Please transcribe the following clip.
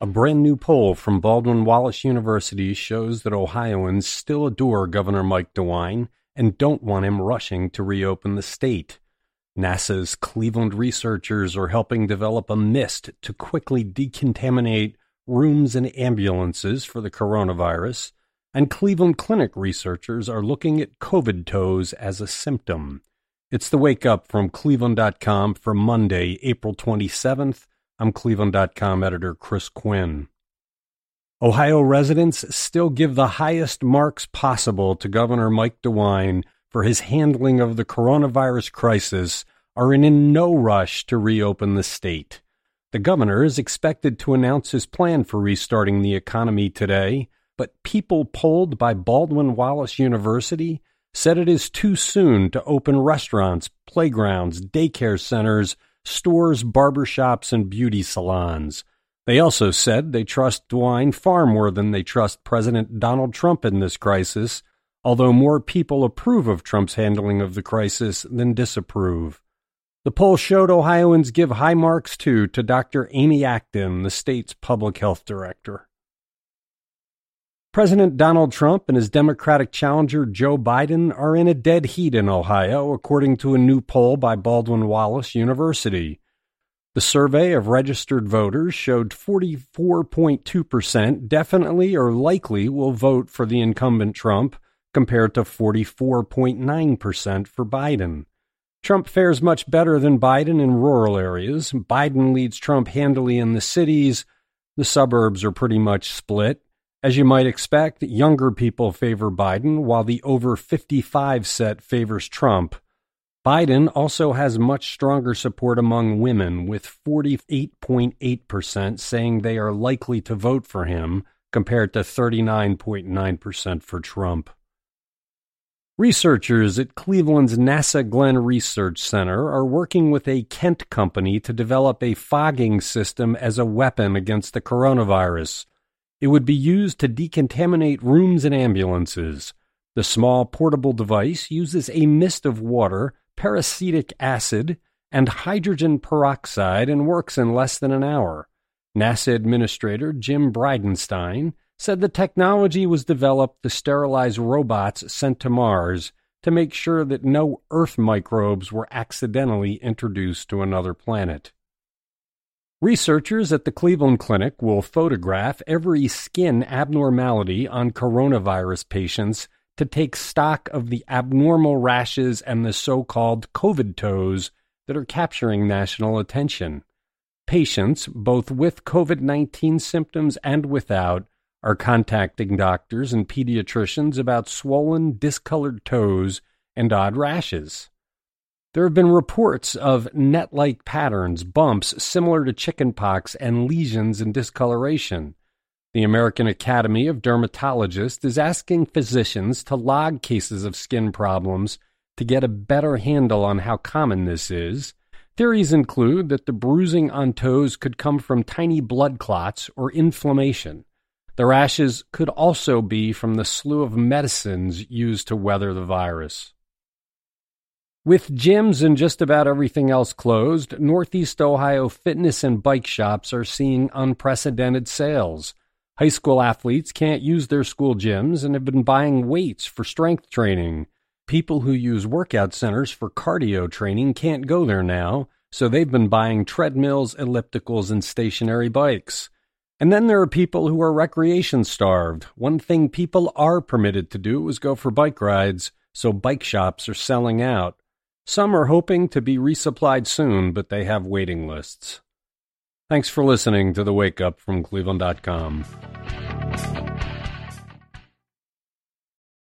A brand new poll from Baldwin Wallace University shows that Ohioans still adore Governor Mike DeWine and don't want him rushing to reopen the state. NASA's Cleveland researchers are helping develop a mist to quickly decontaminate rooms and ambulances for the coronavirus, and Cleveland Clinic researchers are looking at COVID toes as a symptom. It's the wake up from Cleveland.com for Monday, April 27th. I'm Cleveland.com editor Chris Quinn. Ohio residents still give the highest marks possible to Governor Mike DeWine for his handling of the coronavirus crisis are in no rush to reopen the state. The governor is expected to announce his plan for restarting the economy today, but people polled by Baldwin Wallace University said it is too soon to open restaurants, playgrounds, daycare centers, stores, barbershops, and beauty salons. They also said they trust DeWine far more than they trust President Donald Trump in this crisis, although more people approve of Trump's handling of the crisis than disapprove. The poll showed Ohioans give high marks too to Dr. Amy Acton, the state's public health director. President Donald Trump and his Democratic challenger Joe Biden are in a dead heat in Ohio, according to a new poll by Baldwin Wallace University. The survey of registered voters showed 44.2% definitely or likely will vote for the incumbent Trump, compared to 44.9% for Biden. Trump fares much better than Biden in rural areas. Biden leads Trump handily in the cities. The suburbs are pretty much split. As you might expect, younger people favor Biden, while the over 55 set favors Trump. Biden also has much stronger support among women, with 48.8% saying they are likely to vote for him, compared to 39.9% for Trump. Researchers at Cleveland's NASA Glenn Research Center are working with a Kent company to develop a fogging system as a weapon against the coronavirus. It would be used to decontaminate rooms and ambulances. The small portable device uses a mist of water, peracetic acid, and hydrogen peroxide and works in less than an hour. NASA Administrator Jim Bridenstine said the technology was developed to sterilize robots sent to Mars to make sure that no Earth microbes were accidentally introduced to another planet. Researchers at the Cleveland Clinic will photograph every skin abnormality on coronavirus patients to take stock of the abnormal rashes and the so called COVID toes that are capturing national attention. Patients, both with COVID 19 symptoms and without, are contacting doctors and pediatricians about swollen, discolored toes and odd rashes. There have been reports of net like patterns, bumps similar to chickenpox, and lesions and discoloration. The American Academy of Dermatologists is asking physicians to log cases of skin problems to get a better handle on how common this is. Theories include that the bruising on toes could come from tiny blood clots or inflammation. The rashes could also be from the slew of medicines used to weather the virus. With gyms and just about everything else closed, Northeast Ohio fitness and bike shops are seeing unprecedented sales. High school athletes can't use their school gyms and have been buying weights for strength training. People who use workout centers for cardio training can't go there now, so they've been buying treadmills, ellipticals, and stationary bikes. And then there are people who are recreation starved. One thing people are permitted to do is go for bike rides, so bike shops are selling out. Some are hoping to be resupplied soon, but they have waiting lists. Thanks for listening to the Wake Up from Cleveland.com.